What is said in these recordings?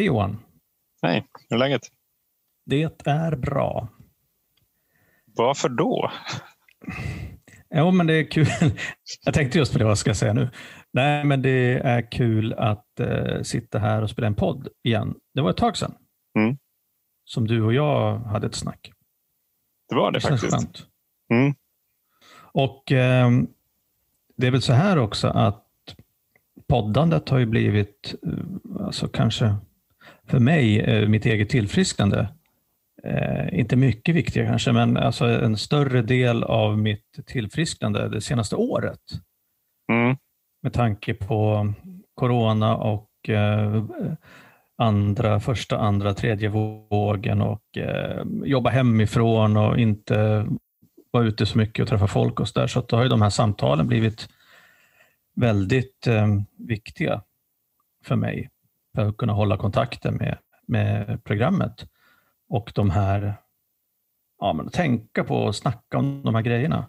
Hej Johan! Hej, hur är läget? Det är bra. Varför då? Jo, men det är kul. Jag tänkte just på det, vad ska jag säga nu? Nej, men det är kul att uh, sitta här och spela en podd igen. Det var ett tag sedan Mm. som du och jag hade ett snack. Det var det, Det faktiskt. skönt. Mm. Och ehm, det är väl så här också att poddandet har ju blivit, eh, alltså kanske för mig, eh, mitt eget tillfrisknande, eh, inte mycket viktigare kanske, men alltså en större del av mitt tillfrisknande det senaste året. Mm. Med tanke på corona och eh, andra, första, andra, tredje vågen och eh, jobba hemifrån och inte vara ute så mycket och träffa folk och så där. Så att då har ju de här samtalen blivit väldigt eh, viktiga för mig att kunna hålla kontakten med, med programmet och de här, ja men tänka på och snacka om de här grejerna.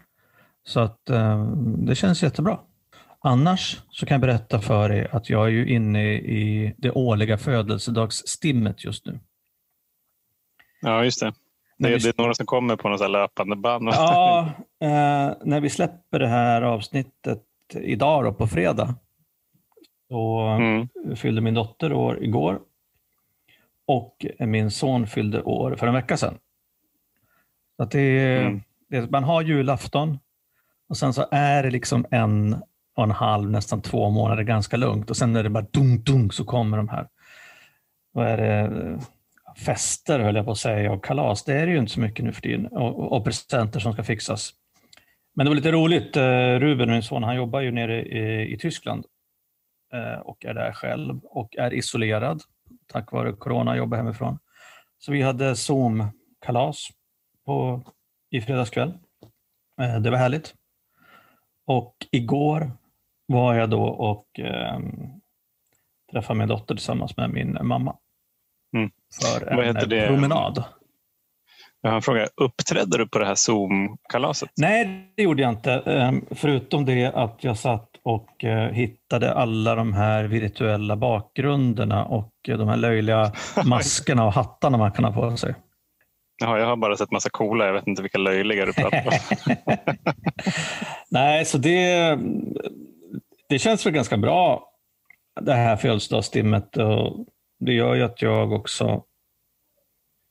Så att eh, det känns jättebra. Annars så kan jag berätta för er att jag är ju inne i det årliga födelsedagsstimmet just nu. Ja, just det. Det, vi- det är några som kommer på här löpande band. Ja, eh, när vi släpper det här avsnittet idag då, på fredag, så Mm. fyllde min dotter år igår och min son fyllde år för en vecka sedan. Så att det, Mm. det, man har julafton och sen så är det liksom en och en halv, nästan två månader ganska lugnt och sen är det bara dunk, dunk så kommer de här. Vad är det? Fester höll jag på att säga och kalas. Det är det ju inte så mycket nu för tiden och, och, presenter som ska fixas. Men det var lite roligt. eh, Ruben, min son, han jobbar ju nere i, i Tyskland och är där själv och är isolerad tack vare corona, jobbar hemifrån. Så vi hade Zoom-kalas på, i fredags kväll. Eh, Det var härligt. Och igår var jag då och eh, träffade min dotter tillsammans med min mamma. Mm. För en promenad. Jag har en fråga. Uppträdde du på det här Zoom-kalaset? Nej, det gjorde jag inte. Eh, Förutom det att jag satt och eh, hittade alla de här virtuella bakgrunderna och eh, de här löjliga maskerna och hattarna man kan ha på sig. Jaha, jag har bara sett massa coola. Jag vet inte vilka löjliga du pratar om. Nej, så det, det känns väl ganska bra det här födelsedagsstimmet. Och det gör ju att jag också,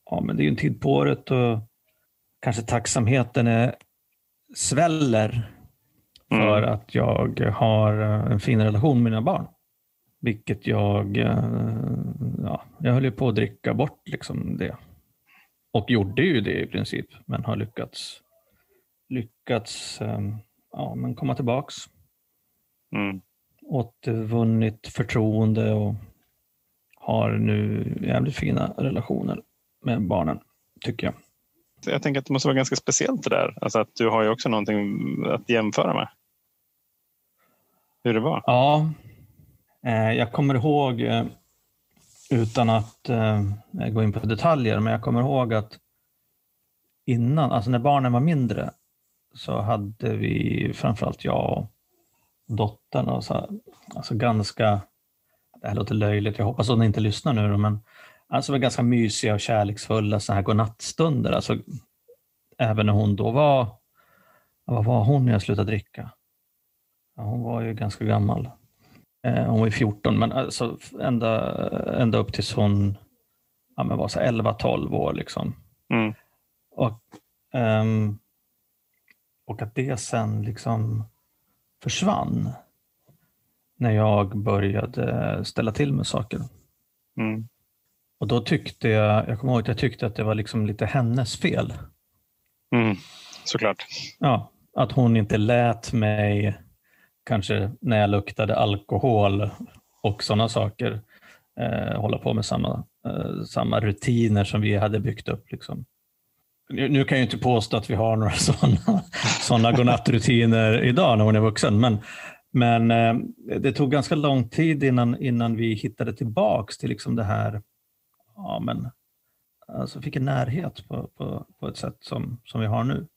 ja men det är ju en tid på året och kanske tacksamheten är, sväller för Mm. att jag har eh, en fin relation med mina barn. Vilket jag, eh, ja, jag höll ju på att dricka bort liksom det. Och gjorde ju det i princip, men har lyckats, lyckats eh, ja, men komma tillbaks. Mm. Återvunnit förtroende och har nu jävligt fina relationer med barnen, tycker jag. Jag tänker att det måste vara ganska speciellt det där. Alltså att du har ju också någonting att jämföra med. Hur det var. Ja, eh, jag kommer ihåg, eh, utan att eh, gå in på detaljer, men jag kommer ihåg att innan, alltså när barnen var mindre, så hade vi, framförallt jag och dottern, och så, alltså ganska, det här låter löjligt, jag hoppas hon inte lyssnar nu, men alltså var ganska mysiga och kärleksfulla så här godnattstunder. Alltså, även när hon då var, vad var hon när jag slutade dricka? Ja, hon var ju ganska gammal. Eh, hon var ju 14, men alltså ända, ända upp tills hon ja, men var så 11-12 år. Liksom. Mm. Och, ehm, och att det sen liksom försvann när jag började ställa till med saker. Mm. Och då tyckte jag, jag kommer ihåg att jag tyckte att det var liksom lite hennes fel. Mm. Såklart. Ja, att hon inte lät mig, kanske när jag luktade alkohol och sådana saker, eh, hålla på med samma, eh, samma rutiner som vi hade byggt upp. Liksom. Nu, nu kan jag inte påstå att vi har några sådana såna godnattrutiner idag när hon är vuxen, men, men eh, det tog ganska lång tid innan, innan vi hittade tillbaks till liksom det här, ja men, alltså fick en närhet på, på, på ett sätt som, som vi har nu.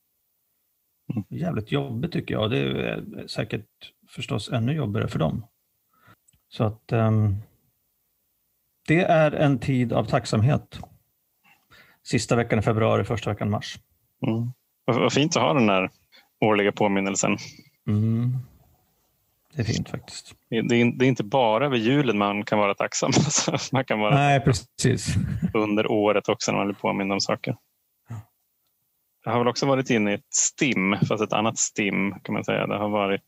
Jävligt jobbigt tycker jag. Det är säkert förstås ännu jobbigare för dem. Så att, ehm, Det är en tid av tacksamhet. Sista veckan i februari, första veckan i mars. Mm. Vad, vad fint att ha den här årliga påminnelsen. Mm. Det är fint faktiskt. Det är, det är inte bara vid julen man kan vara tacksam. Alltså, man kan vara Nej, precis. under året också när man blir påmind om saker. Jag har väl också varit inne i ett stim, fast ett annat stim kan man säga. Det har varit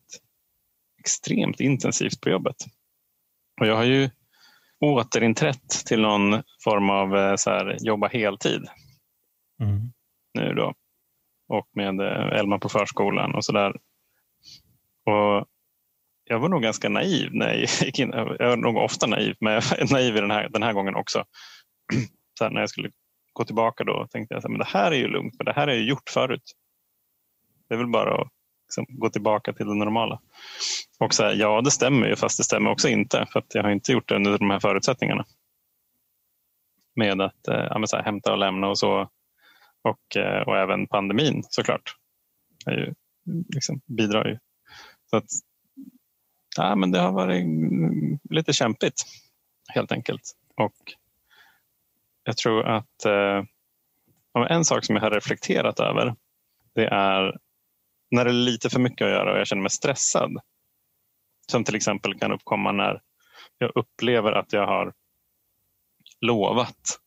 extremt intensivt på jobbet. Och jag har ju återinträtt till någon form av eh, så här, jobba heltid Mm. nu då. Och med eh, Elma på förskolan och sådär. Och jag var nog ganska naiv när jag gick in. Jag är nog ofta naiv, men jag var naiv den här, den här gången också. Så här, när jag skulle gå tillbaka då och tänkte jag att det här är ju lugnt, för det här är ju gjort förut. Det är väl bara att liksom, gå tillbaka till det normala. Och så här, ja, det stämmer ju, fast det stämmer också inte, för att jag har inte gjort det under de här förutsättningarna. Med att eh, ja, men så här, hämta och lämna och så. Och, eh, och även pandemin såklart. Är ju, liksom, bidrar ju. Så att, ja, men det har varit mm, lite kämpigt helt enkelt. Och jag tror att eh, en sak som jag har reflekterat över det är när det är lite för mycket att göra och jag känner mig stressad. Som till exempel kan uppkomma när jag upplever att jag har lovat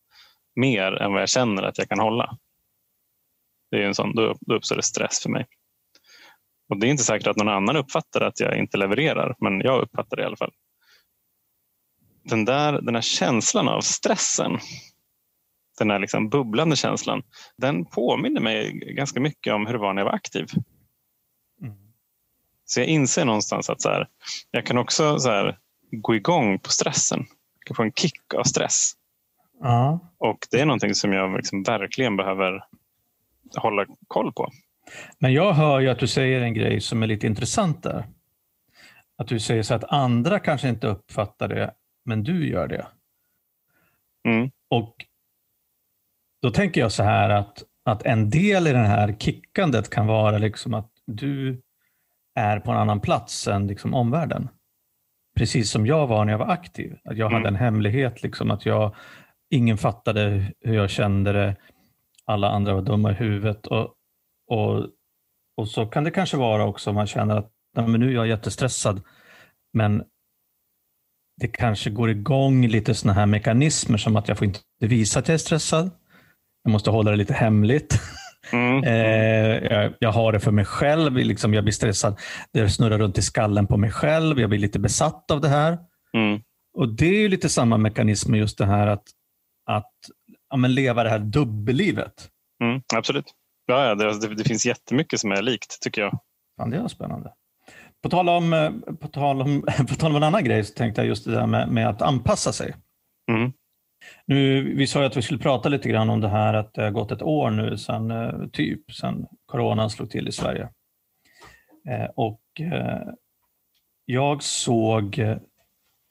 mer än vad jag känner att jag kan hålla. Det är en sån, då, då uppstår det stress för mig. Och Det är inte säkert att någon annan uppfattar att jag inte levererar, men jag uppfattar det i alla fall. Den, där, den här känslan av stressen, den här liksom bubblande känslan, den påminner mig ganska mycket om hur det var när jag var aktiv. Mm. Så jag inser någonstans att så här, jag kan också så här, gå igång på stressen. Jag kan få en kick av stress. Ja. Och det är någonting som jag liksom verkligen behöver hålla koll på. Men jag hör ju att du säger en grej som är lite intressant där. Att du säger så att andra kanske inte uppfattar det, men du gör det. Mm. Och då tänker jag så här att, att en del i det här kickandet kan vara liksom att du är på en annan plats än liksom omvärlden. Precis som jag var när jag var aktiv. Att jag Mm. hade en hemlighet, liksom att jag, ingen fattade hur jag kände det. Alla andra var dumma i huvudet. Och, och, och så kan det kanske vara också om man känner att "Nej, men nu är jag jättestressad. Men det kanske går igång lite såna här mekanismer som att jag får inte visa att jag är stressad. Jag måste hålla det lite hemligt. Mm. Eh, jag, jag har det för mig själv. Liksom jag blir stressad. Det snurrar runt i skallen på mig själv. Jag blir lite besatt av det här. Mm. Och Det är ju lite samma mekanism med just det här att, att ja, men leva det här dubbellivet. Mm. Absolut. Ja, det, det, finns jättemycket som är likt tycker jag. Fan, det var spännande. På tal, om, eh, på, tal om, på tal om en annan grej så tänkte jag just det där med, med att anpassa sig. Mm. Nu, vi sa ju att vi skulle prata lite grann om det här att det har gått ett år nu sedan eh, typ sedan coronan slog till i Sverige. Eh, och eh, jag såg, eh,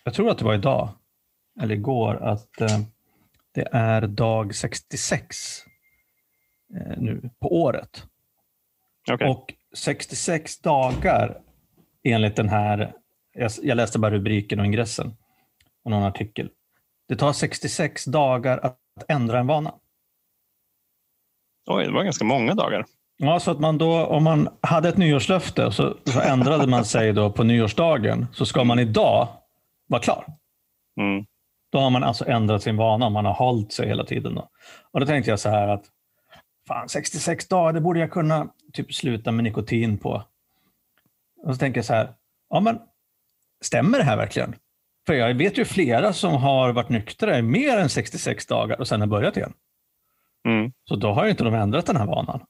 jag tror att det var idag eller igår, att eh, det är dag 66 eh, nu på året. Okej. Och 66 dagar enligt den här, jag, jag läste bara rubriken och ingressen och någon artikel. Det tar 66 dagar att ändra en vana. Oj, det var ganska många dagar. Ja, så att man då, om man hade ett nyårslöfte så, så ändrade man sig då på nyårsdagen, så ska man idag vara klar. Mm. Då har man alltså ändrat sin vana om man har hållit sig hela tiden. Då. Och då tänkte jag så här att fan, 66 dagar, det borde jag kunna typ sluta med nikotin på. Och så tänker jag så här, ja men stämmer det här verkligen? För jag vet ju flera som har varit nyktra i mer än 66 dagar och sen har börjat igen. Mm. Så då har ju inte de ändrat den här vanan.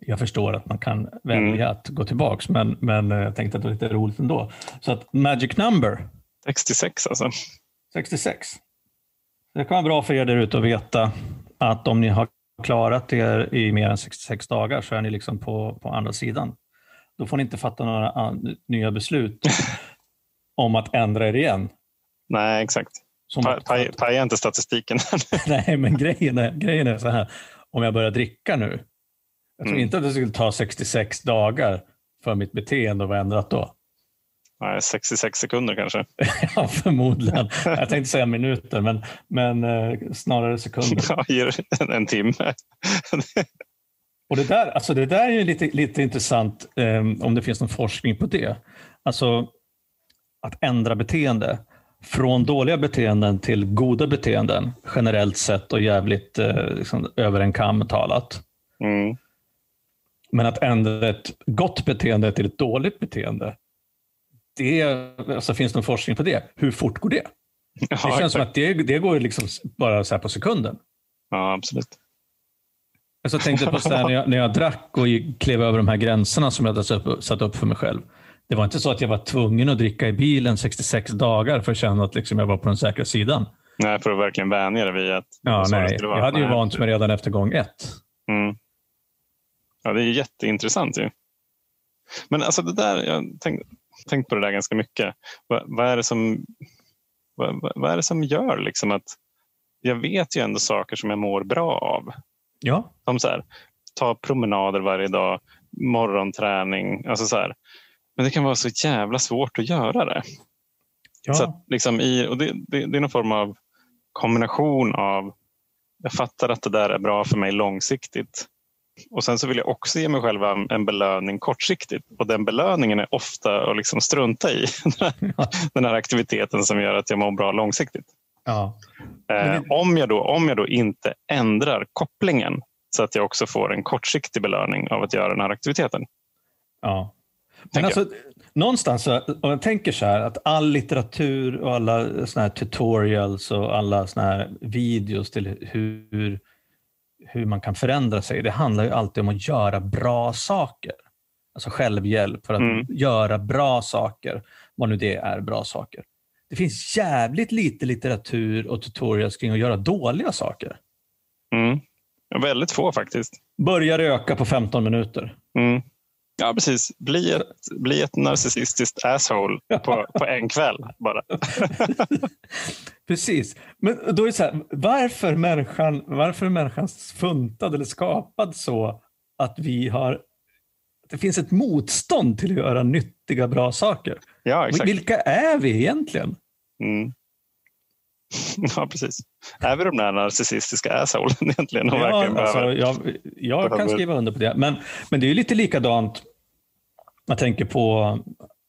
Jag förstår att man kan välja att gå tillbaks, men, men eh, jag tänkte att det var lite roligt ändå. Så att magic number, 66 alltså. 66. Det kan vara bra för er där ute att veta att om ni har klarat er i mer än 66 dagar så är ni liksom på, på andra sidan. Då får ni inte fatta några an- nya beslut om att ändra er igen. Nej, exakt. Pa- Paja inte statistiken. Nej, men grejen är, grejen är så här. Om jag börjar dricka nu. Jag tror Mm. inte att det skulle ta 66 dagar för mitt beteende att vara ändrat då. Nej, 66 sekunder kanske. ja, förmodligen. Jag tänkte säga minuter, men, men eh, snarare sekunder. Ja, en, en timme. Och det där, alltså det där är ju lite, lite intressant eh, om det finns någon forskning på det. Alltså att ändra beteende från dåliga beteenden till goda beteenden generellt sett och jävligt eh, liksom, över en kam talat. Mm. Men att ändra ett gott beteende till ett dåligt beteende, det, alltså finns det någon forskning på det? Hur fort går det? Ja, det känns som att det, det går liksom bara så här på sekunden. ja, absolut. Jag tänkte på så här, när, jag, när jag drack och gick- klev över de här gränserna som jag hade satt upp för mig själv. Det var inte så att jag var tvungen att dricka i bilen 66 dagar för att känna att liksom jag var på den säkra sidan. Nej, för att verkligen vänja dig vid att Ja, nej. Jag hade ju Nej. vant mig redan efter gång ett. Mm. Ja, det är jätteintressant ju. Men alltså det där, jag tänkt, tänkt på det där ganska mycket. Vad, vad, är det som, vad- vad är det som gör liksom att jag vet ju ändå saker som jag mår bra av. Ja, Som så här, ta promenader varje dag, morgonträning. Alltså så här. Men det kan vara så jävla svårt att göra det. ja. Så liksom i, och det, det, det är någon form av kombination av jag fattar att det där är bra för mig långsiktigt. Och sen så vill jag också ge mig själv en, en belöning kortsiktigt. Och den belöningen är ofta att liksom strunta i den här aktiviteten som gör att jag mår bra långsiktigt. ja. Eh, om, jag då, om jag då inte ändrar kopplingen så att jag också får en kortsiktig belöning av att göra den här aktiviteten. Ja. Men alltså, någonstans, om jag tänker så här, att all litteratur och alla såna här tutorials och alla såna här videos till hur, hur man kan förändra sig, det handlar ju alltid om att göra bra saker. Alltså självhjälp för att Mm. göra bra saker, vad nu det är, bra saker. Det finns jävligt lite litteratur och tutorials kring att göra dåliga saker. Mm. Väldigt få faktiskt. Börja röka på 15 minuter. Mm. Ja, precis. Bli ett, bli ett narcissistiskt asshole på, på en kväll bara. Precis. Men då är det så här, varför människan, varför är människan funtad eller skapad så att vi har det finns ett motstånd till att göra nyttiga, bra saker. Ja, exakt. Vilka är vi egentligen? Mm. Ja, precis. Är vi de där narcissistiska assholen egentligen? Ja, alltså, jag, jag kan skriva under på det. Men, men det är ju lite likadant. Jag tänker på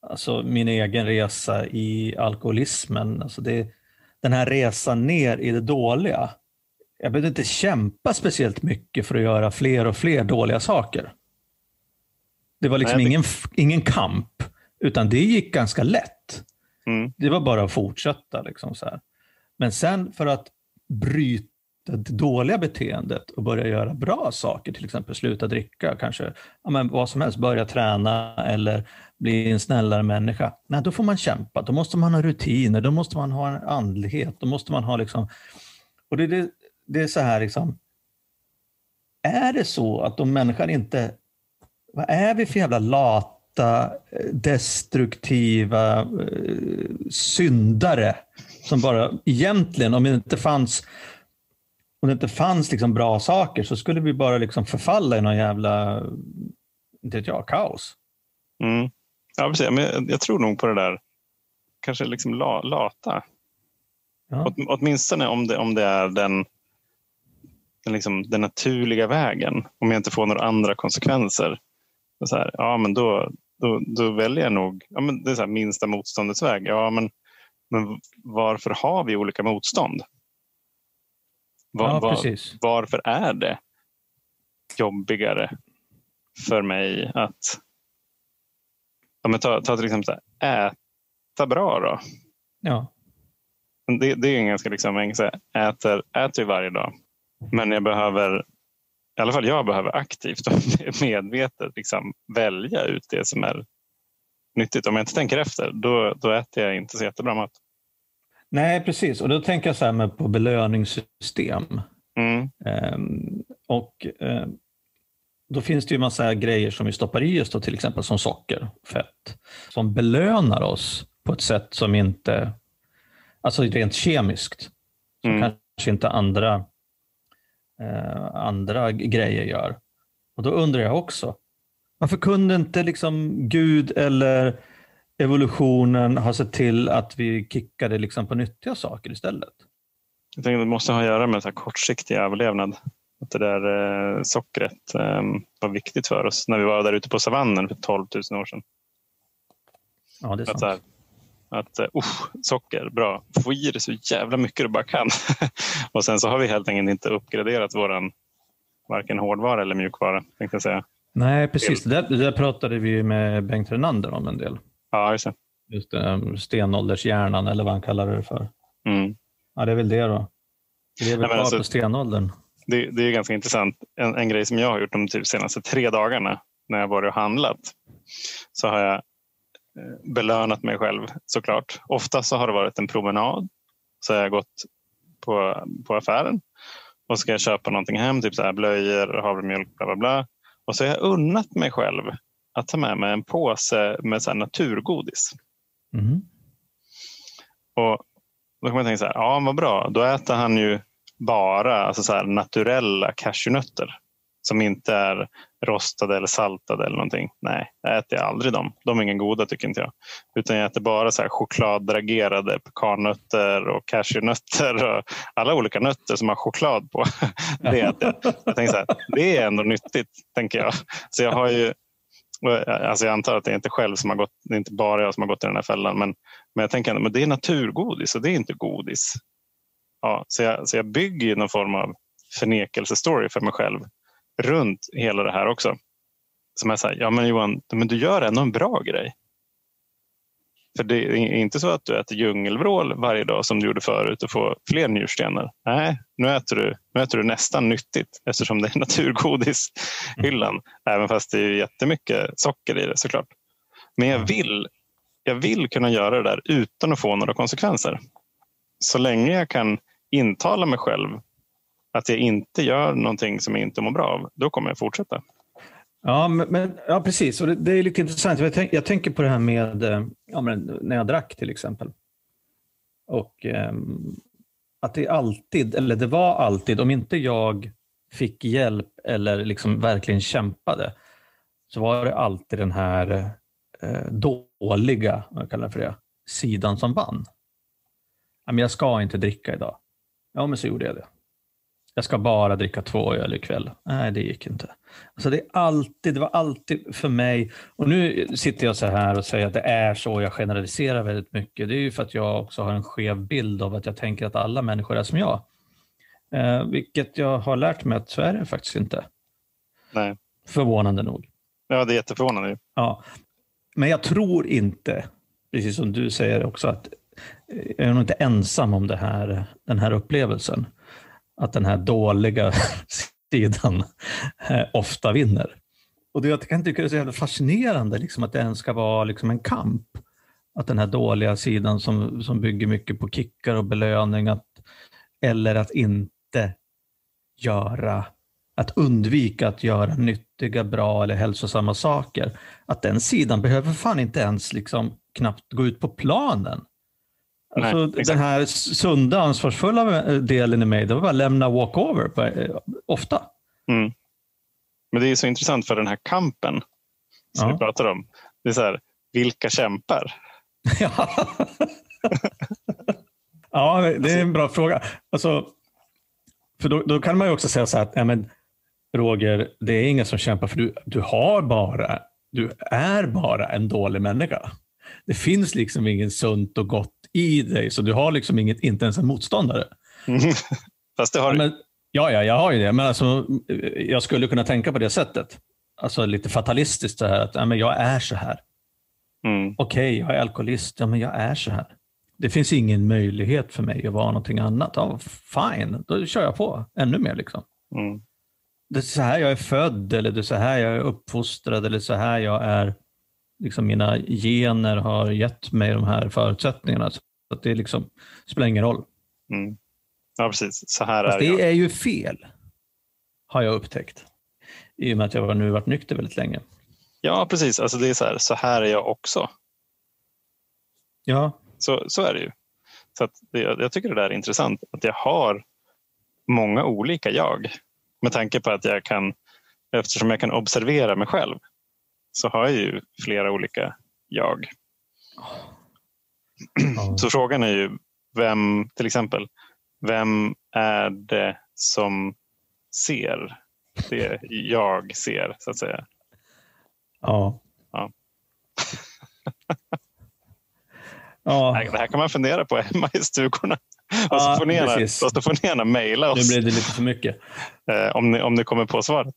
alltså, min egen resa i alkoholismen. Alltså det, den här resan ner i det dåliga. Jag behövde inte kämpa speciellt mycket för att göra fler och fler dåliga saker. Det var liksom Nej, ingen, ingen kamp, utan det gick ganska lätt. Mm. Det var bara att fortsätta. Liksom så här. Men sen för att bryta det dåliga beteendet och börja göra bra saker, till exempel sluta dricka, kanske ja, men vad som helst, börja träna eller bli en snällare människa. Nej, då får man kämpa, då måste man ha rutiner, då måste man ha en andlighet, då måste man ha liksom... Och det, det, det är så här liksom, är det så att om människan inte... Vad är vi för jävla lata, destruktiva eh, syndare som bara egentligen, om det inte fanns om det inte fanns liksom bra saker så skulle vi bara liksom förfalla i någon jävla inte vet jag, kaos. Mm. Ja, precis. Men jag, jag tror nog på det där kanske liksom la, lata. Ja. Åt, åtminstone om det, om det är den, den, liksom, den naturliga vägen. Om jag inte får några andra konsekvenser. Så här, ja, men då, då, då väljer jag nog ja, men det är så här, minsta motståndets väg. Ja, men, men varför har vi olika motstånd? Var, Ja, var, varför är det jobbigare för mig att ja, men ta, ta till exempel så här, äta bra då? Ja. Det, det är en ganska liksom, så här, äter, äter ju varje dag. Men jag behöver, i alla fall jag behöver aktivt och medvetet liksom välja ut det som är nyttigt. Om jag inte tänker efter, då, då äter jag inte så jättebra mat. Nej, precis. Och då tänker jag så här med på belöningssystem. Mm. Ehm, och eh, då finns det ju massa grejer som vi stoppar i oss, då, till exempel som socker, fett, som belönar oss på ett sätt som inte, alltså rent kemiskt, som Mm. kanske inte andra, eh, andra grejer gör. Och då undrar jag också, varför kunde inte liksom Gud eller evolutionen har sett till att vi kickade liksom på nyttiga saker istället? Jag tänker att det måste ha att göra med så kortsiktig överlevnad. Att det där eh, sockret eh, var viktigt för oss när vi var där ute på savannen för 12 000 år sedan. Ja, det är sant. Att, här, att uh, socker, bra. Få i det så jävla mycket du bara kan. och sen så har vi helt enkelt inte uppgraderat våran varken hårdvara eller mjukvara. Tänkte jag säga. Nej, precis. Det där, det där pratade vi med Bengt Renander om en del. Ja, just det. Just det, stenåldershjärnan eller vad han kallade det för. Mm. Ja, det är väl det då. Vi lever kvar alltså, på stenåldern. Det, det, är ganska intressant. En, en grej som jag har gjort de typ senaste tre dagarna när jag varit och handlat så har jag eh, belönat mig själv såklart. Ofta så har det varit en promenad. Så har jag gått på, på affären och ska jag köpa någonting hem, typ så här blöjor, havremjölk, bla bla bla. Och så har jag unnat mig själv att ta med mig en påse med så naturgodis. Mm. Och då kan man tänka så här, ja vad bra, då äter han ju bara alltså så här, naturella cashewnötter som inte är rostade eller saltade eller någonting. Nej, jag äter aldrig dem. De är ingen goda tycker inte jag. Utan jag äter bara så här chokladdragerade pekannötter och cashewnötter och alla olika nötter som har choklad på. Det äter jag. jag tänker så här, det är ändå nyttigt, tänker jag. Så jag har ju Eh, alltså jag antar att det är inte själv som har gått, det är inte bara jag som har gått i den här fällan. Men, men jag tänker att det är naturgodis och det är inte godis. Ja, så, jag, så jag bygger någon form av förnekelsestory för mig själv runt hela det här också. Som är så här, ja men Johan, men du gör ändå en bra grej. För det är inte så att du äter djungelvrål varje dag som du gjorde förut och får fler njurstenar. Nej, nu äter du, nu äter du nästan nyttigt eftersom det är naturgodishyllan. Mm. Även fast det är jättemycket socker i det såklart. Men jag vill, jag vill kunna göra det där utan att få några konsekvenser. Så länge jag kan intala mig själv att jag inte gör någonting som jag inte mår bra av, då kommer jag fortsätta. Ja, men, ja precis. Och det, det är lite intressant. Jag, tänk, jag, tänker på det här med eh, ja, när jag drack till exempel. Och eh, att det alltid, eller det var alltid, om inte jag fick hjälp eller liksom verkligen kämpade, så var det alltid den här eh, dåliga, vad jag kallar det för det, sidan som vann. jag ska inte dricka idag. Ja, men så gjorde jag det jag ska bara dricka två öl ikväll. Nej, det gick inte. Alltså det, är alltid, det var alltid för mig, och nu sitter jag så här och säger att det är så, jag generaliserar väldigt mycket. Det är ju för att jag också har en skev bild av att jag tänker att alla människor är som jag. Eh, vilket jag har lärt mig att så är det faktiskt inte. Nej. Förvånande nog. Ja, det är jätteförvånande. Ja. Men jag tror inte, precis som du säger också, att jag är nog inte ensam om det här, den här upplevelsen att den här dåliga sidan eh, ofta vinner. Och det, jag kan tycka det är så jävla fascinerande liksom, att det ens ska vara liksom, en kamp. Att den här dåliga sidan som, som bygger mycket på kickar och belöning, att, eller att inte göra, att undvika att göra nyttiga, bra eller hälsosamma saker. Att den sidan behöver fan inte ens liksom knappt gå ut på planen. Alltså, Nej, den här sunda, ansvarsfulla delen i mig, det var bara att lämna walkover på, eh, ofta. Mm. Men det är så intressant för den här kampen som ja. vi pratar om. Det är så här, vilka kämpar? ja, ja det är en bra fråga. Alltså, för då, då kan man ju också säga så här att ja, men, Roger, det är ingen som kämpar för du, du har bara, du är bara en dålig människa. Det finns liksom ingen sunt och gott i dig, så du har liksom inget, inte ens en motståndare. Mm. Fast det har du. Ja, ja, jag har ju det. Men alltså, jag skulle kunna tänka på det sättet. Alltså lite fatalistiskt så här att ja, men jag är så här. Mm. Okej, okay, jag är alkoholist. Ja, men jag är så här. Det finns ingen möjlighet för mig att vara någonting annat. Ja, fine, då kör jag på ännu mer. Liksom. Mm. Det är så här jag är född, eller det är så här jag är uppfostrad, eller så här jag är liksom mina gener har gett mig de här förutsättningarna. Så att det liksom spelar ingen roll. Mm. Ja, precis. Så här Fast är det jag. är ju fel, har jag upptäckt. I och med att jag nu varit nykter väldigt länge. Ja, precis. Alltså det är så här, så här är jag också. Ja. Så, så är det ju. Så att det, jag tycker det där är intressant, att jag har många olika jag. Med tanke på att jag kan, eftersom jag kan observera mig själv, så har jag ju flera olika jag. Så frågan är ju, vem till exempel, vem är det som ser det jag ser så att säga? Ja. Ja. ja. Det här kan man fundera på hemma i stugorna. Ja, och så får ni gärna mejla Nu oss blev det lite för mycket. eh, om, ni, om ni kommer på svaret.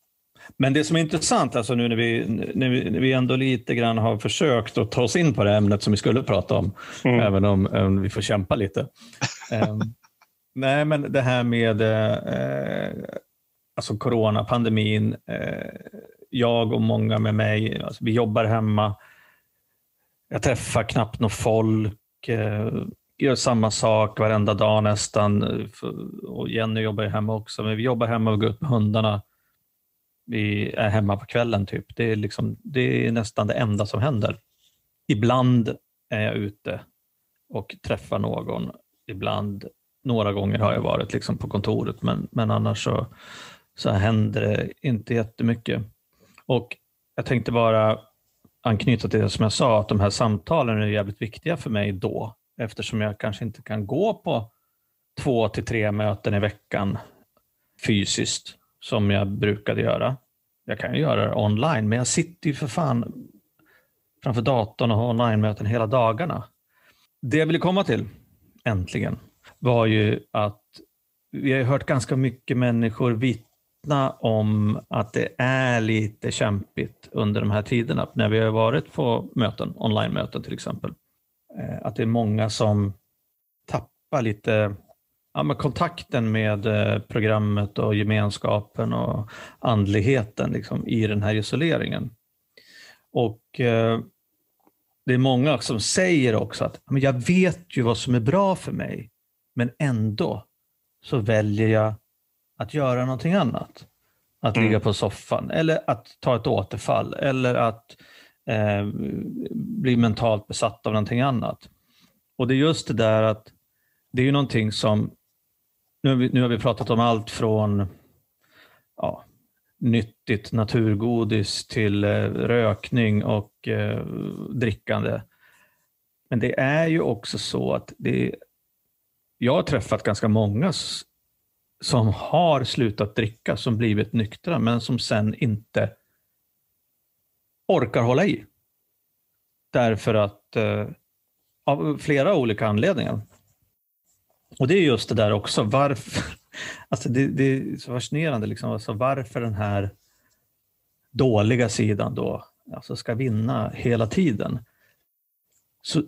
Men det som är intressant, alltså nu när vi, när vi, ändå lite grann har försökt att ta oss in på det ämnet som vi skulle prata om, Mm. även om, om vi får kämpa lite. Ehm, nej, men det här med eh, alltså coronapandemin. Eh, jag och många med mig, alltså vi jobbar hemma. Jag träffar knappt något folk. Eh, gör samma sak varenda dag nästan. Och Jenny jobbar hemma också, men vi jobbar hemma och går ut med hundarna vi är hemma på kvällen. typ. Det är, liksom, det är nästan det enda som händer. Ibland är jag ute och träffar någon. Ibland, några gånger har jag varit liksom på kontoret, men, men annars så, så händer det inte jättemycket. Och jag tänkte bara anknyta till det som jag sa, att de här samtalen är jävligt viktiga för mig då, eftersom jag kanske inte kan gå på två till tre möten i veckan fysiskt som jag brukade göra. Jag kan ju göra det online, men jag sitter ju för fan framför datorn och har online-möten hela dagarna. Det jag ville komma till, äntligen, var ju att vi har ju hört ganska mycket människor vittna om att det är lite kämpigt under de här tiderna, när vi har varit på möten, online-möten till exempel. Eh, att det är många som tappar lite ja, men kontakten med eh, programmet och gemenskapen och andligheten liksom, i den här isoleringen. Och eh, det är många som säger också att men jag vet ju vad som är bra för mig, men ändå så väljer jag att göra någonting annat. Att Mm. ligga på soffan eller att ta ett återfall eller att eh, bli mentalt besatt av någonting annat. Och det är just det där att det är ju någonting som, nu har vi, nu har vi pratat om allt från ja, nyttigt naturgodis till eh, rökning och eh, drickande. Men det är ju också så att det, jag har träffat ganska många som har slutat dricka, som blivit nyktra, men som sen inte orkar hålla i. Därför att, eh, av flera olika anledningar. Och det är just det där också, varför, alltså det, det är så fascinerande, liksom, alltså varför den här dåliga sidan då alltså ska vinna hela tiden. Så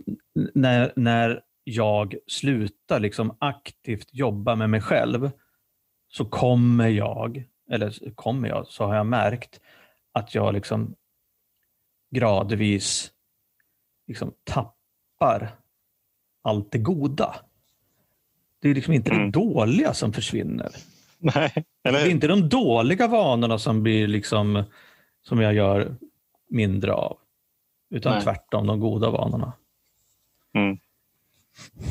när, när jag slutar liksom aktivt jobba med mig själv så kommer jag, eller kommer jag, så har jag märkt att jag liksom gradvis liksom tappar allt det goda. Det är liksom inte Mm. det dåliga som försvinner. Nej, Det är eller inte de dåliga vanorna som blir liksom som jag gör mindre av. Utan Nej. tvärtom, de goda vanorna.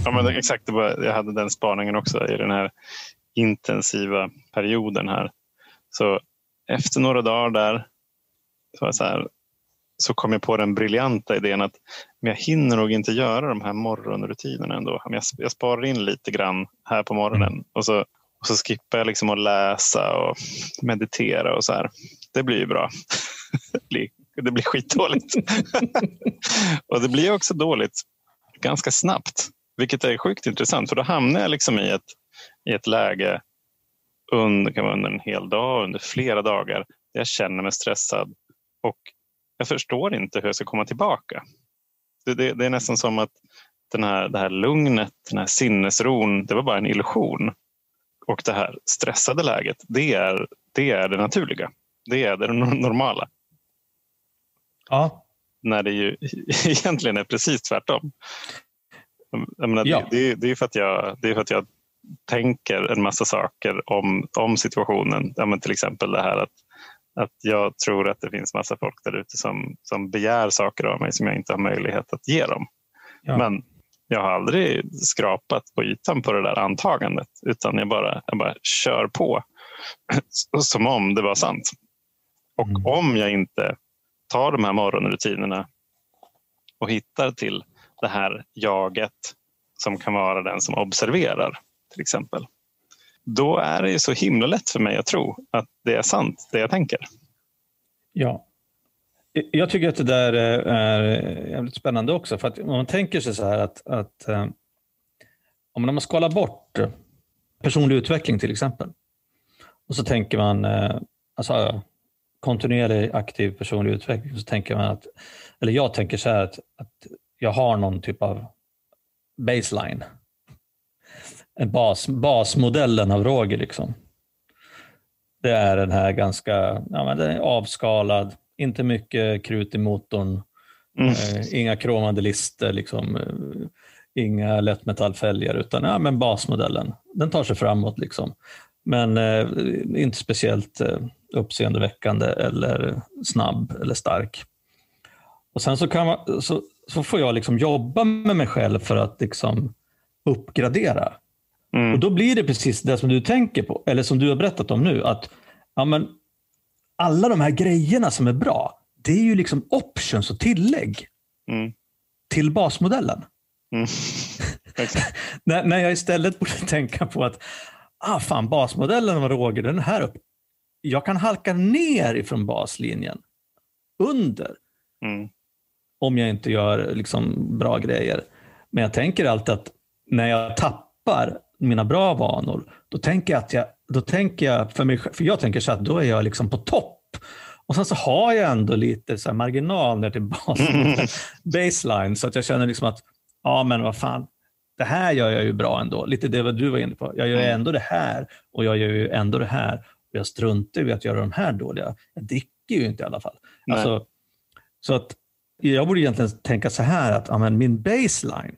Ja, men det, exakt, jag hade den spaningen också i den här intensiva perioden här. Så efter några dagar där så, var jag så, här, så kom jag på den briljanta idén att men jag hinner nog inte göra de här morgonrutinerna ändå. Men jag, jag sparar in lite grann här på morgonen och så, och så skippar jag liksom att läsa och meditera och så här. Det blir ju bra. det, blir, det blir skitdåligt. och det blir också dåligt ganska snabbt. Vilket är sjukt intressant för då hamnar jag liksom i ett, i ett läge under, kan vara under en hel dag, under flera dagar. Där jag känner mig stressad och jag förstår inte hur jag ska komma tillbaka. Det, det, det är nästan som att den här, det här lugnet, den här sinnesron, det var bara en illusion. Och det här stressade läget, det är det, är det naturliga. Det är det normala. Ja, När det ju egentligen är precis tvärtom. Menar, Ja. det, det, det är för att jag, det är för att jag tänker en massa saker om, om situationen. Ja, men till exempel det här att, att jag tror att det finns massa folk där ute som, som begär saker av mig som jag inte har möjlighet att ge dem. Ja. Men jag har aldrig skrapat på ytan på det där antagandet utan jag bara, jag bara kör på som om det var sant. Och Mm. om jag inte tar de här morgonrutinerna och hittar till det här jaget som kan vara den som observerar till exempel. Då är det ju så himla lätt för mig att tro att det är sant, det jag tänker. Ja. Jag tycker att det där är jävligt spännande också. För att om man tänker sig så här att, att eh, om man skalar bort personlig utveckling till exempel. Och så tänker man, eh, alltså kontinuerlig aktiv personlig utveckling, så tänker man att, eller jag tänker så här att, att jag har någon typ av baseline. Bas, basmodellen av Roger. Liksom. Det är den här ganska ja, men den är avskalad, inte mycket krut i motorn, mm. eh, inga kromade lister, liksom, eh, inga lättmetallfälgar, utan ja, men basmodellen. Den tar sig framåt. Liksom. Men eh, inte speciellt eh, uppseendeväckande eller snabb eller stark. Och Sen så, kan man, så, så får jag liksom jobba med mig själv för att liksom uppgradera. Mm. Och Då blir det precis det som du tänker på, eller som du har berättat om nu. att ja, men Alla de här grejerna som är bra, det är ju liksom options och tillägg mm. till basmodellen. Mm. när, när jag istället borde tänka på att ah, fan, basmodellen var Roger, den här uppe. Jag kan halka ner ifrån baslinjen under. Mm. Om jag inte gör liksom, bra grejer. Men jag tänker alltid att när jag tappar mina bra vanor, då tänker jag att jag, då tänker jag för mig för jag tänker så att då är jag liksom på topp. Och sen så har jag ändå lite så marginal ner till bas, mm. baseline, så att jag känner liksom att, ja men vad fan, det här gör jag ju bra ändå. Lite det vad du var inne på. Jag gör mm. ändå det här och jag gör ju ändå det här. Och jag struntar i att göra de här dåliga. Jag dricker ju inte i alla fall. Alltså, så att jag borde egentligen tänka så här att ja, min baseline,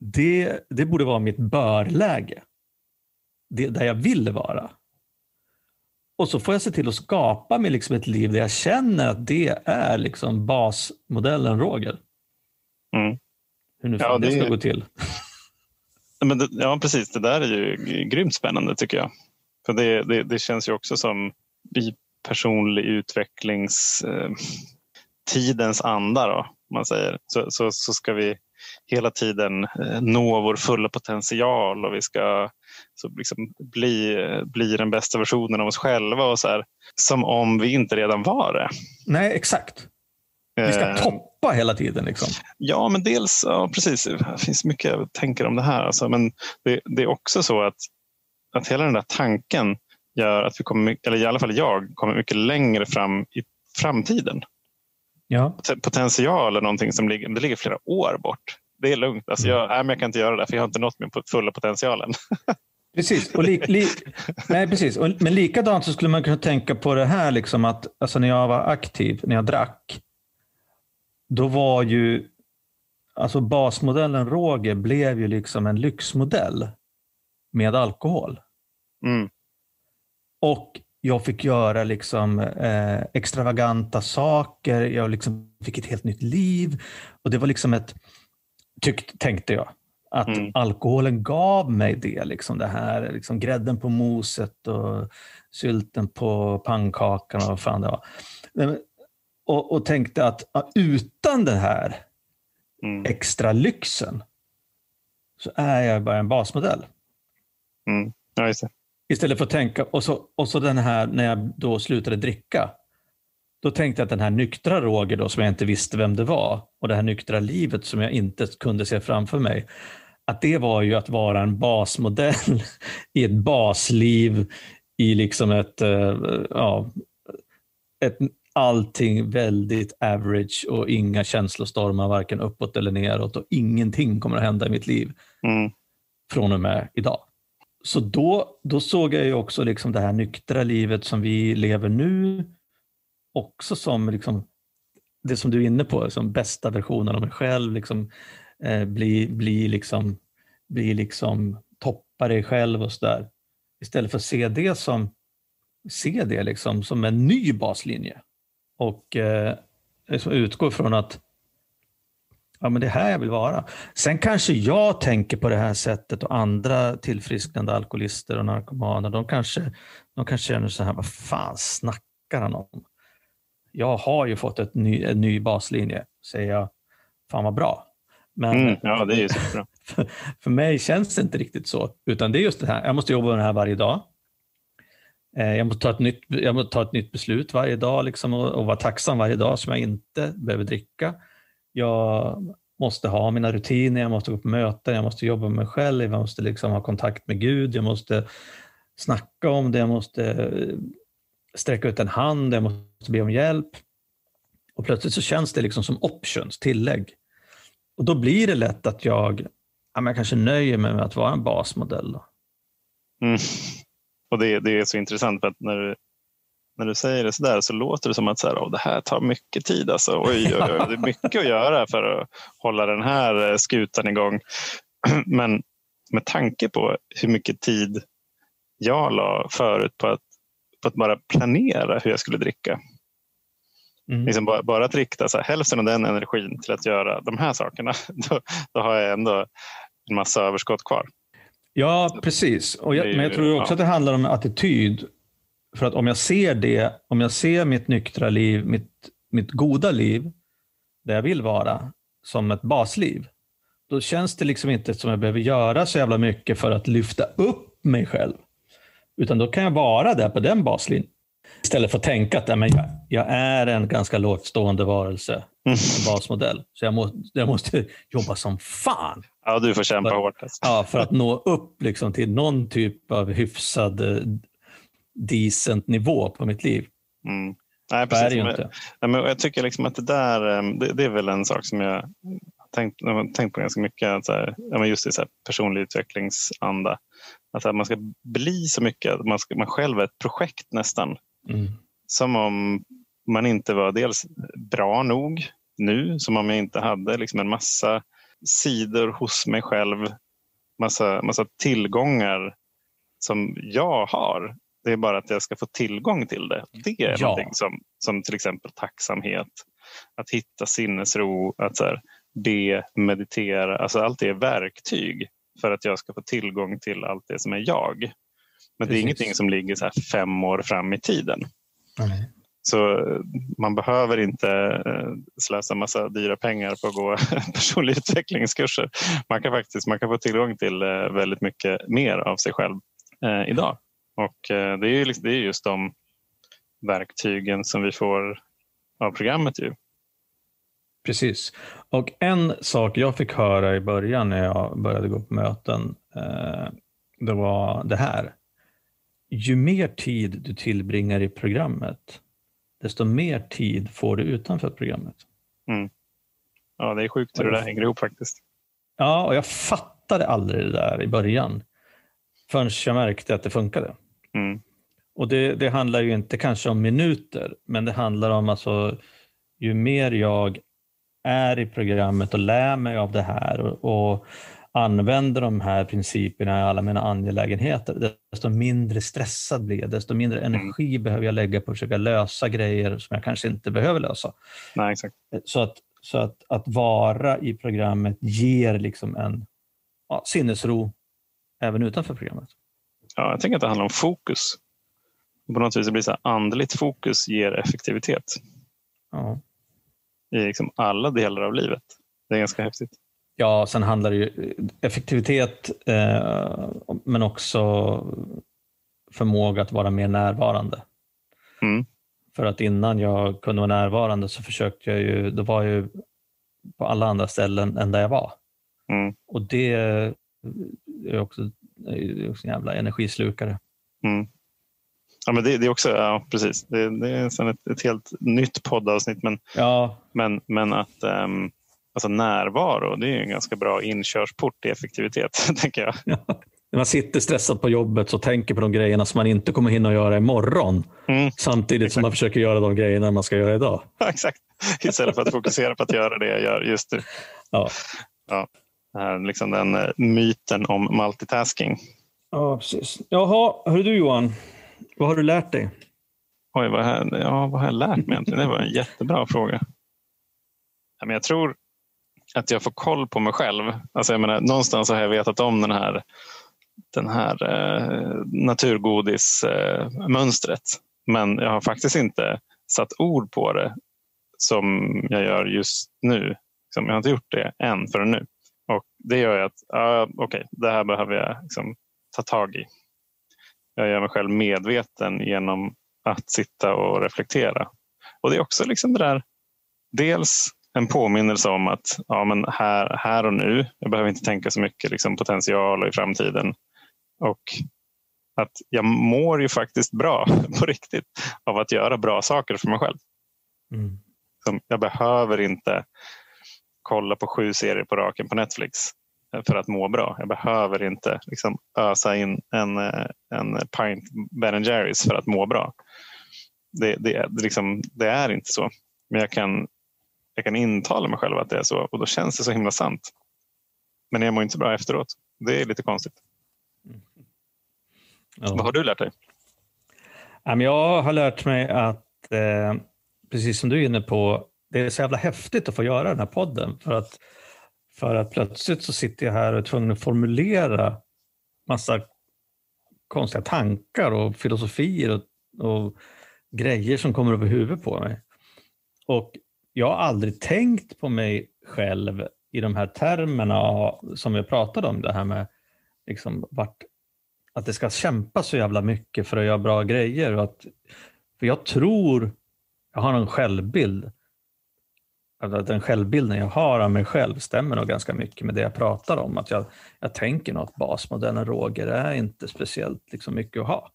det, det borde vara mitt börläge. Det, där jag vill vara. Och så får jag se till att skapa mig liksom ett liv där jag känner att det är liksom basmodellen Roger. Mm. Hur nu ja, det, det ska gå till. Men det, ja, precis. Det där är ju grymt spännande tycker jag. För det, det, det känns ju också som i personlig utvecklings eh, tidens anda då, man säger, så, så, så ska vi hela tiden eh, nå vår fulla potential och vi ska så liksom bli, bli den bästa versionen av oss själva. Och så här, som om vi inte redan var det. Nej, exakt. Vi ska eh, toppa hela tiden. Liksom. Ja, men dels, ja, precis. Det finns mycket jag tänker om det här. Alltså, men det, det, är också så att, att hela den där tanken gör att vi kommer, eller i alla fall jag, kommer mycket längre fram i framtiden. Ja. Potential är någonting som ligger, det ligger flera år bort. Det är lugnt. Alltså jag, mm. nej, men jag kan inte göra det för jag har inte nått min fulla potentialen. Precis, och li, li, nej, precis. Och, men likadant så skulle man kunna tänka på det här, liksom att alltså när jag var aktiv, när jag drack, då var ju alltså basmodellen Roger blev ju liksom en lyxmodell med alkohol. Mm. Och jag fick göra liksom, eh, extravaganta saker, jag liksom fick ett helt nytt liv. Och det var liksom ett, tyckt, tänkte jag, att mm. alkoholen gav mig det. Liksom det här, liksom grädden på moset och sylten på pannkakan och vad fan det var och, och tänkte att utan den här mm. extra lyxen så är jag bara en basmodell. Mm. Ja, Istället för att tänka, och så, och så den här när jag då slutade dricka, då tänkte jag att den här nyktra Roger då, som jag inte visste vem det var och det här nyktra livet som jag inte kunde se framför mig, att det var ju att vara en basmodell i ett basliv i liksom ett, eh, ja, ett allting väldigt average och inga känslostormar varken uppåt eller neråt och ingenting kommer att hända i mitt liv mm. från och med idag. Så då, då såg jag ju också liksom det här nyktra livet som vi lever nu också som liksom, det som du är inne på, som bästa versionen av mig själv. Liksom, eh, bli, bli, liksom, bli liksom toppa dig själv och sådär. Istället för att se det som, se det liksom som en ny baslinje och eh, liksom utgå från att ja, men det är här jag vill vara. Sen kanske jag tänker på det här sättet och andra tillfrisknande alkoholister och narkomaner, de kanske, de kanske känner så här, vad fan snackar han om? Jag har ju fått ett ny, en ny baslinje, säger jag. Fan vad bra. Men Mm, ja, det är ju superbra. för, för mig känns det inte riktigt så, utan det är just det här, jag måste jobba med det här varje dag. Eh, Jag måste ta ett nytt, jag måste ta ett nytt beslut varje dag liksom, och, och vara tacksam varje dag som jag inte behöver dricka. Jag måste ha mina rutiner, jag måste gå på möten, jag måste jobba med mig själv, jag måste liksom ha kontakt med Gud, jag måste snacka om det, jag måste eh, sträcka ut en hand, jag måste be om hjälp. Och plötsligt så känns det liksom som options, tillägg. Och då blir det lätt att jag, ja, men jag kanske nöjer mig med att vara en basmodell. Då. Mm. Och det, det är så intressant för att när du, när du säger det så där så låter det som att så här, oh, det här tar mycket tid. Alltså. Oj, oj, oj, det är mycket att göra för att hålla den här eh, skutan igång. Men med tanke på hur mycket tid jag la förut på att, på att bara planera hur jag skulle dricka. Mm. Liksom bara, bara att rikta så här, hälften av den energin till att göra de här sakerna. Då, då har jag ändå en massa överskott kvar. Ja, precis. Och jag, men jag tror också att det handlar om attityd. För att om jag ser det, om jag ser mitt nyktra liv, mitt, mitt goda liv, där jag vill vara, som ett basliv, då känns det liksom inte som jag behöver göra så jävla mycket för att lyfta upp mig själv. Utan då kan jag vara där på den baslinjen. Istället för att tänka att men jag, jag är en ganska lågt stående varelse, Mm. en basmodell. Så jag, må, jag måste jobba som fan Ja, du får kämpa hårt. Alltså. Ja, för att nå upp liksom till någon typ av hyfsad eh, decent nivå på mitt liv. Mm. Nej, är precis. det Men- inte. Nej, men jag tycker liksom att det där, eh, det, det är väl en sak som jag tänkt, tänkt på ganska mycket. Så här, just i så här personlig utvecklingsanda. Att här, man ska bli så mycket, man, ska, man själv är ett projekt nästan. Mm. Som om man inte var dels bra nog nu, som om jag inte hade liksom en massa sidor hos mig själv, massa, massa tillgångar som jag har. Det är bara att jag ska få tillgång till det. Det är Ja. någonting som, som till exempel tacksamhet, att hitta sinnesro, att så här, be, meditera. Alltså allt det är verktyg för att jag ska få tillgång till allt det som är jag. Men det är ingenting som ligger så fem år fram i tiden. Nej. Så eh, man behöver inte eh, slösa massa dyra pengar på att gå personliga utvecklingskurser. Man kan faktiskt man kan få tillgång till eh, väldigt mycket mer av sig själv eh, idag. Och eh, det är, liksom, det är just de verktygen som vi får av programmet. Ju. Precis. Och en sak jag fick höra i början när jag började gå på möten, eh, det var det här. Ju mer tid du tillbringar i programmet, desto mer tid får du utanför programmet. Ja, det är sjukt hur det där hänger ihop faktiskt. Ja, och jag fattade aldrig det där i början förrän jag märkte att det funkade. Mm. Och det, det handlar ju inte kanske om minuter, men det handlar om alltså ju mer jag är i programmet och lär mig av det här och, och använder de här principerna i alla mina angelägenheter, desto mindre stressad blir jag, desto mindre energi behöver jag lägga på att försöka lösa grejer som jag kanske inte behöver lösa. Nej, exakt. Så att, så att, att vara i programmet ger liksom en ja, sinnesro även utanför programmet. Ja, jag tänker att det handlar om fokus. På något vis det blir så andligt fokus ger effektivitet Ja. i liksom alla delar av livet. Det är ganska häftigt. Ja, sen handlar det ju effektivitet, eh, men också förmåga att vara mer närvarande. Mm. För att innan jag kunde vara närvarande så försökte jag ju, då var jag ju på alla andra ställen än där jag var. Mm. Och det är också, är ju också en jävla energislukare. Mm. Ja, men det, det är också, ja, precis. Det, det är ett, ett helt nytt poddavsnitt. Men, Ja, men, men att um, alltså närvaro, det är en ganska bra inkörsport i effektivitet, tänker jag. när man sitter stressad på jobbet och tänker på de grejerna som man inte kommer hinna göra imorgon. Mm. Samtidigt som man försöker göra de grejerna man ska göra idag. Ja, Exakt. Istället för att fokusera på att göra det jag gör just nu. Ja. Ja. Här, liksom den eh, myten om multitasking. Ja, precis. Jaha, hör du Johan, vad har du lärt dig? Oj, vad, har- ja, vad har jag lärt mig egentligen? Det var en jättebra fråga. Ja, men jag tror att jag får koll på mig själv. Alltså, jag menar, någonstans har jag vetat om den här, den här eh, naturgodismönstret. Men jag har faktiskt inte satt ord på det som jag gör just nu. Liksom, jag har inte gjort det än förrän nu. Det gör att uh, okej, okay, det här behöver jag liksom, ta tag i. Jag gör mig själv medveten genom att sitta och reflektera. Och det är också liksom det där, dels en påminnelse om att ja, men här, här och nu, jag behöver inte tänka så mycket liksom, potential och i framtiden. Och att jag mår ju faktiskt bra på riktigt av att göra bra saker för mig själv. Mm. Jag behöver inte kolla på sju serier på raken på Netflix för att må bra. Jag behöver inte liksom, ösa in en, en pint Ben Jerrys för att må bra. Det, det, det, liksom, det är inte så. Men jag kan, jag kan intala mig själv att det är så och då känns det så himla sant. Men jag mår inte bra efteråt. Det är lite konstigt. Mm. Ja. Vad har du lärt dig? Jag har lärt mig att, eh, precis som du är inne på, det är så jävla häftigt att få göra den här podden. För att, för att plötsligt så sitter jag här och är tvungen att formulera massa konstiga tankar och filosofier och, och grejer som kommer upp i huvudet på mig. Och jag har aldrig tänkt på mig själv i de här termerna som jag pratade om, det här med liksom vart, att det ska kämpa så jävla mycket för att göra bra grejer. Och att, för jag tror, jag har en självbild, den självbilden jag har av mig själv stämmer nog ganska mycket med det jag pratar om. Att jag, jag tänker nog att basmodellen Roger är inte speciellt liksom mycket att ha.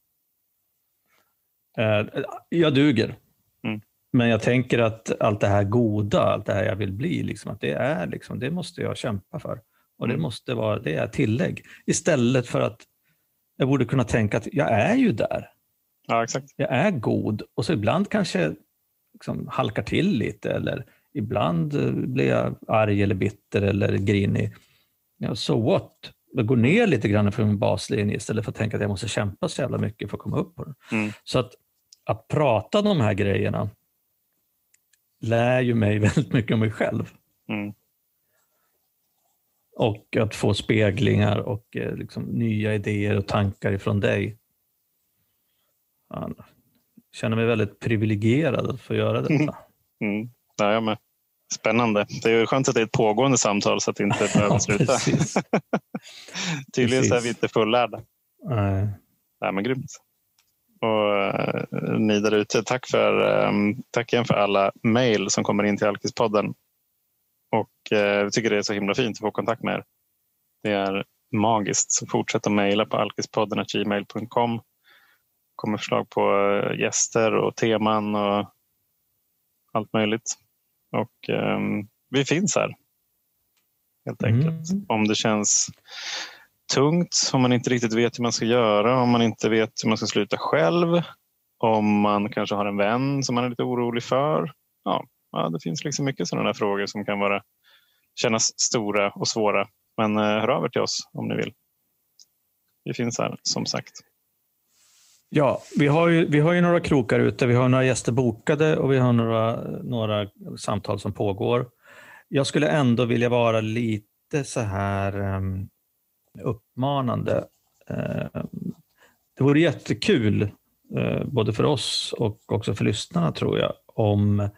Eh, jag duger. Mm. Men jag tänker att allt det här goda, allt det här jag vill bli, liksom, att det, är, liksom, det måste jag kämpa för. Och det, mm. måste vara, det är tillägg. Istället för att jag borde kunna tänka att jag är ju där. Ja, exakt. Jag är god och så ibland kanske liksom halkar till lite eller ibland eh, blir jag arg eller bitter eller grinig. Ja, so what? Jag går ner lite grann från min baslinje istället för att tänka att jag måste kämpa så jävla mycket för att komma upp på den. Mm. Så att, att prata de här grejerna lär ju mig väldigt mycket om mig själv. Mm. Och att få speglingar och eh, liksom, nya idéer och tankar ifrån dig. Jag känner mig väldigt privilegierad att få göra detta. Mm. Ja, jag med. Spännande. Det är skönt att det är ett pågående samtal så att det inte behöver sluta. Tydligen så är vi inte fullärda. Nej. Ja, men grymt. Och uh, ni där ute, tack, för, um, tack igen för alla mejl som kommer in till Alkispodden. Och uh, vi tycker det är så himla fint att få kontakt med er. Det är magiskt. Så fortsätt att mejla på alkispodden gmail.com. kommer förslag på uh, gäster och teman och allt möjligt. Och um, vi finns här. Helt enkelt. Mm. Om det känns tungt, om man inte riktigt vet hur man ska göra, om man inte vet hur man ska sluta själv, om man kanske har en vän som man är lite orolig för. Ja, ja det finns liksom mycket sådana frågor som kan vara, kännas stora och svåra. Men eh, hör av er till oss om ni vill. Vi finns här som sagt. Ja, vi har ju, vi har ju några krokar ute. Vi har några gäster bokade och vi har några, några samtal som pågår. Jag skulle ändå vilja vara lite så här um, uppmanande. Uh, det vore jättekul, uh, både för oss och också för lyssnarna tror jag, om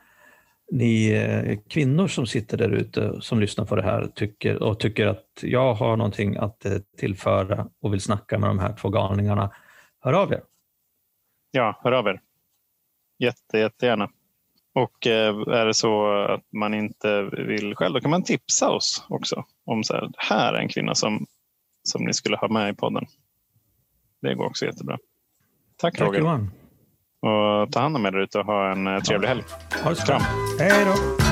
ni uh, kvinnor som sitter där ute som lyssnar på det här tycker, och tycker att jag har någonting att eh, tillföra och vill snacka med de här två galningarna. Hör av er ja, hör av er. Jätte, jättegärna. Och eh, är det så att man inte vill själv, då kan man tipsa oss också om så här, här är en kvinna som, som ni skulle ha med i podden. Det går också jättebra. Tack, Tack Roger. Johan. Och ta hand om er ute och ha en eh, trevlig helg. Ha det så bra. Hej då.